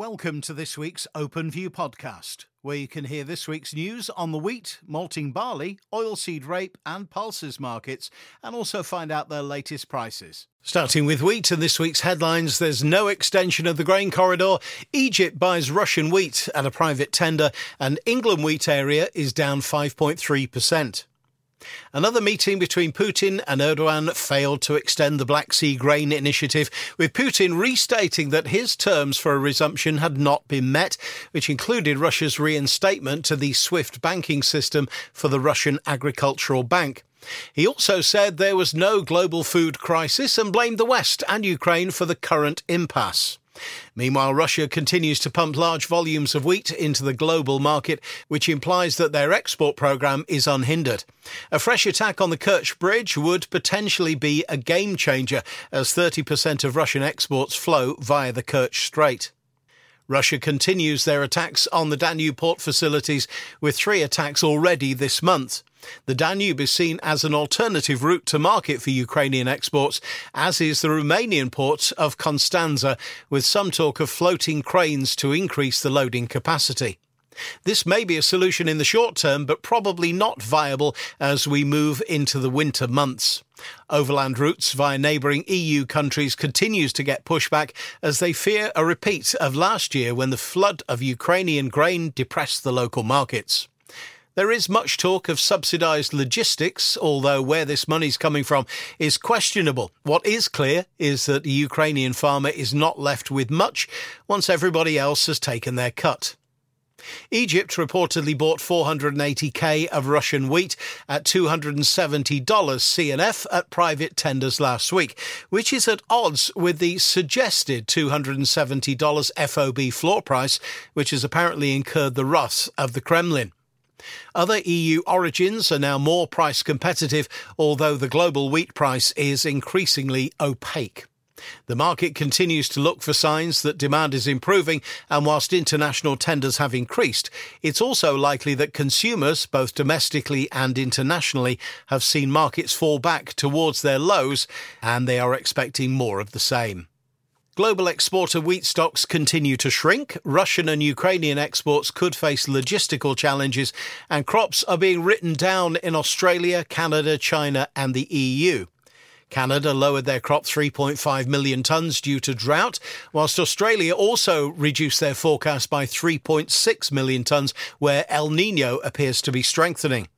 Welcome to this week's Open View podcast, where you can hear this week's news on the wheat, malting barley, oilseed rape, and pulses markets, and also find out their latest prices. Starting with wheat and this week's headlines, there's no extension of the grain corridor. Egypt buys Russian wheat at a private tender, and England wheat area is down 5.3%. Another meeting between Putin and Erdogan failed to extend the Black Sea grain initiative, with Putin restating that his terms for a resumption had not been met, which included Russia's reinstatement to the SWIFT banking system for the Russian Agricultural Bank. He also said there was no global food crisis and blamed the West and Ukraine for the current impasse. Meanwhile, Russia continues to pump large volumes of wheat into the global market, which implies that their export program is unhindered. A fresh attack on the Kerch Bridge would potentially be a game changer, as 30% of Russian exports flow via the Kerch Strait. Russia continues their attacks on the Danube port facilities, with three attacks already this month. The Danube is seen as an alternative route to market for Ukrainian exports, as is the Romanian port of Constanza, with some talk of floating cranes to increase the loading capacity. This may be a solution in the short term, but probably not viable as we move into the winter months. Overland routes via neighbouring EU countries continues to get pushback as they fear a repeat of last year when the flood of Ukrainian grain depressed the local markets. There is much talk of subsidised logistics, although where this money's coming from is questionable. What is clear is that the Ukrainian farmer is not left with much once everybody else has taken their cut. Egypt reportedly bought 480k of Russian wheat at $270 CNF at private tenders last week, which is at odds with the suggested $270 FOB floor price, which has apparently incurred the wrath of the Kremlin. Other EU origins are now more price competitive, although the global wheat price is increasingly opaque. The market continues to look for signs that demand is improving, and whilst international tenders have increased, it's also likely that consumers, both domestically and internationally, have seen markets fall back towards their lows, and they are expecting more of the same. Global exporter wheat stocks continue to shrink. Russian and Ukrainian exports could face logistical challenges, and crops are being written down in Australia, Canada, China, and the EU. Canada lowered their crop 3.5 million tonnes due to drought, whilst Australia also reduced their forecast by 3.6 million tonnes, where El Nino appears to be strengthening.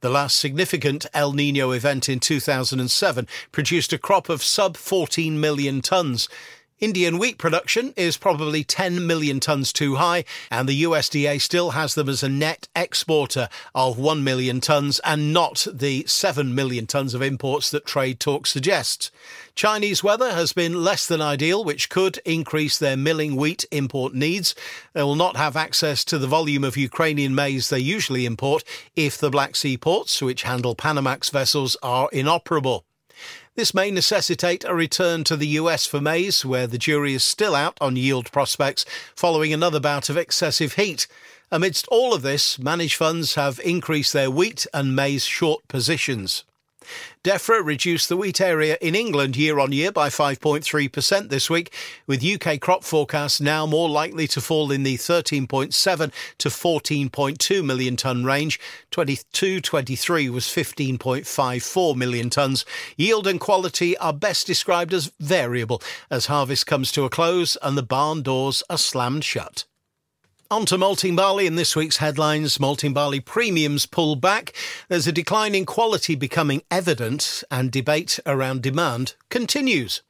The last significant El Nino event in 2007 produced a crop of sub 14 million tonnes. Indian wheat production is probably 10 million tonnes too high, and the USDA still has them as a net exporter of 1 million tonnes and not the 7 million tonnes of imports that trade talk suggests. Chinese weather has been less than ideal, which could increase their milling wheat import needs. They will not have access to the volume of Ukrainian maize they usually import if the Black Sea ports, which handle Panamax vessels, are inoperable. This may necessitate a return to the US for maize, where the jury is still out on yield prospects following another bout of excessive heat. Amidst all of this, managed funds have increased their wheat and maize short positions. DEFRA reduced the wheat area in England year on year by 5.3% this week, with UK crop forecasts now more likely to fall in the 13.7 to 14.2 million tonne range. 22 23 was 15.54 million tonnes. Yield and quality are best described as variable as harvest comes to a close and the barn doors are slammed shut. On to malting barley in this week's headlines. Malting barley premiums pull back. There's a decline in quality becoming evident, and debate around demand continues.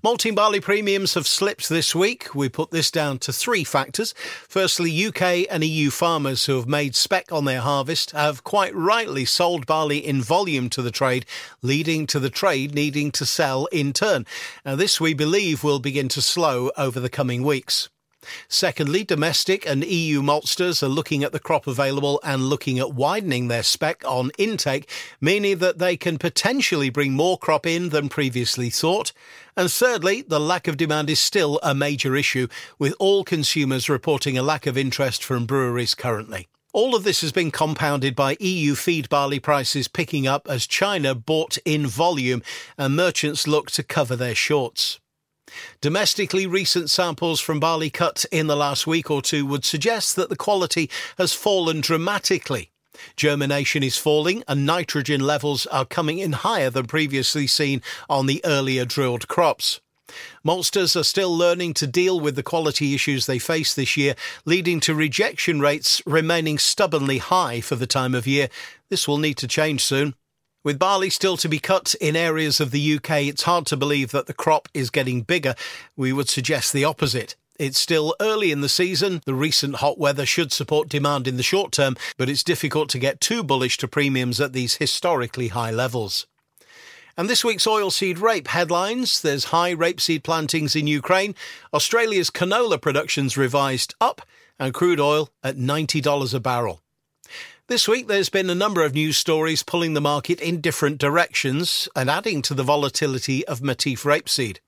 Malting barley premiums have slipped this week. We put this down to three factors. Firstly, UK and EU farmers who have made spec on their harvest have quite rightly sold barley in volume to the trade, leading to the trade needing to sell in turn. Now, this we believe will begin to slow over the coming weeks. Secondly, domestic and EU maltsters are looking at the crop available and looking at widening their spec on intake, meaning that they can potentially bring more crop in than previously thought. And thirdly, the lack of demand is still a major issue, with all consumers reporting a lack of interest from breweries currently. All of this has been compounded by EU feed barley prices picking up as China bought in volume and merchants look to cover their shorts. Domestically, recent samples from barley cut in the last week or two would suggest that the quality has fallen dramatically. Germination is falling and nitrogen levels are coming in higher than previously seen on the earlier drilled crops. Maltsters are still learning to deal with the quality issues they face this year, leading to rejection rates remaining stubbornly high for the time of year. This will need to change soon. With barley still to be cut in areas of the UK, it's hard to believe that the crop is getting bigger. We would suggest the opposite. It's still early in the season. The recent hot weather should support demand in the short term, but it's difficult to get too bullish to premiums at these historically high levels. And this week's oilseed rape headlines there's high rapeseed plantings in Ukraine, Australia's canola production's revised up, and crude oil at $90 a barrel. This week, there's been a number of news stories pulling the market in different directions and adding to the volatility of Matif rapeseed.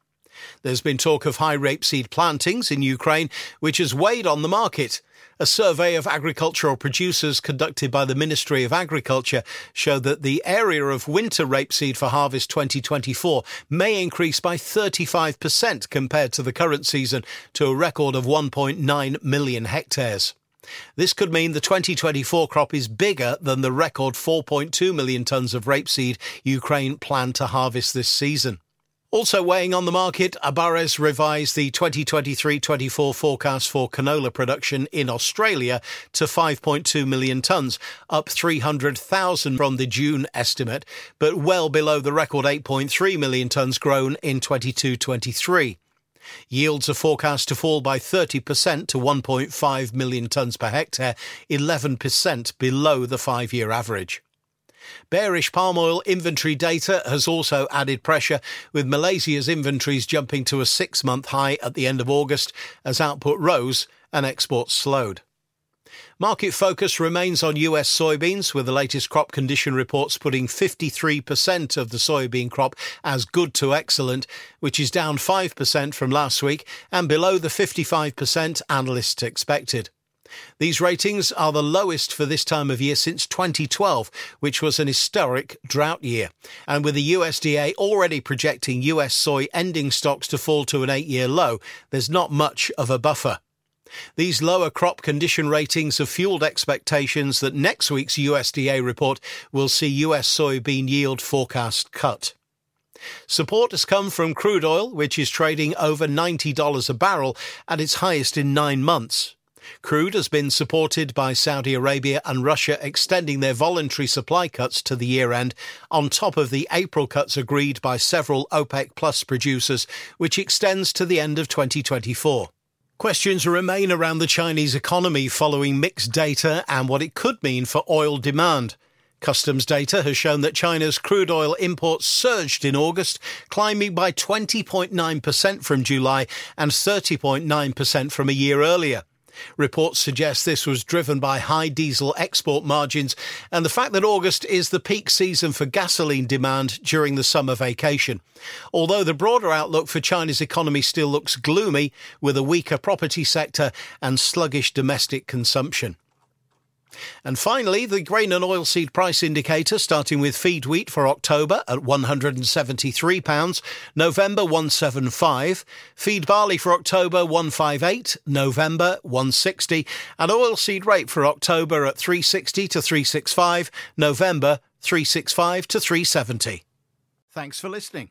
There's been talk of high rapeseed plantings in Ukraine, which has weighed on the market. A survey of agricultural producers conducted by the Ministry of Agriculture showed that the area of winter rapeseed for harvest 2024 may increase by 35% compared to the current season to a record of 1.9 million hectares. This could mean the 2024 crop is bigger than the record 4.2 million tonnes of rapeseed Ukraine planned to harvest this season. Also weighing on the market, ABARES revised the 2023-24 forecast for canola production in Australia to 5.2 million tonnes, up 300,000 from the June estimate, but well below the record 8.3 million tonnes grown in 22-23. Yields are forecast to fall by 30% to 1.5 million tonnes per hectare, 11% below the five year average. Bearish palm oil inventory data has also added pressure, with Malaysia's inventories jumping to a six month high at the end of August as output rose and exports slowed. Market focus remains on US soybeans, with the latest crop condition reports putting 53% of the soybean crop as good to excellent, which is down 5% from last week and below the 55% analysts expected. These ratings are the lowest for this time of year since 2012, which was an historic drought year. And with the USDA already projecting US soy ending stocks to fall to an eight year low, there's not much of a buffer. These lower crop condition ratings have fueled expectations that next week's USDA report will see US soybean yield forecast cut. Support has come from crude oil, which is trading over $90 a barrel at its highest in nine months. Crude has been supported by Saudi Arabia and Russia extending their voluntary supply cuts to the year end, on top of the April cuts agreed by several OPEC Plus producers, which extends to the end of 2024. Questions remain around the Chinese economy following mixed data and what it could mean for oil demand. Customs data has shown that China's crude oil imports surged in August, climbing by 20.9% from July and 30.9% from a year earlier. Reports suggest this was driven by high diesel export margins and the fact that August is the peak season for gasoline demand during the summer vacation. Although the broader outlook for China's economy still looks gloomy, with a weaker property sector and sluggish domestic consumption. And finally, the grain and oilseed price indicator, starting with feed wheat for October at £173, November 175, feed barley for October 158, November 160, and oilseed rape for October at 360 to 365, November 365 to 370. Thanks for listening.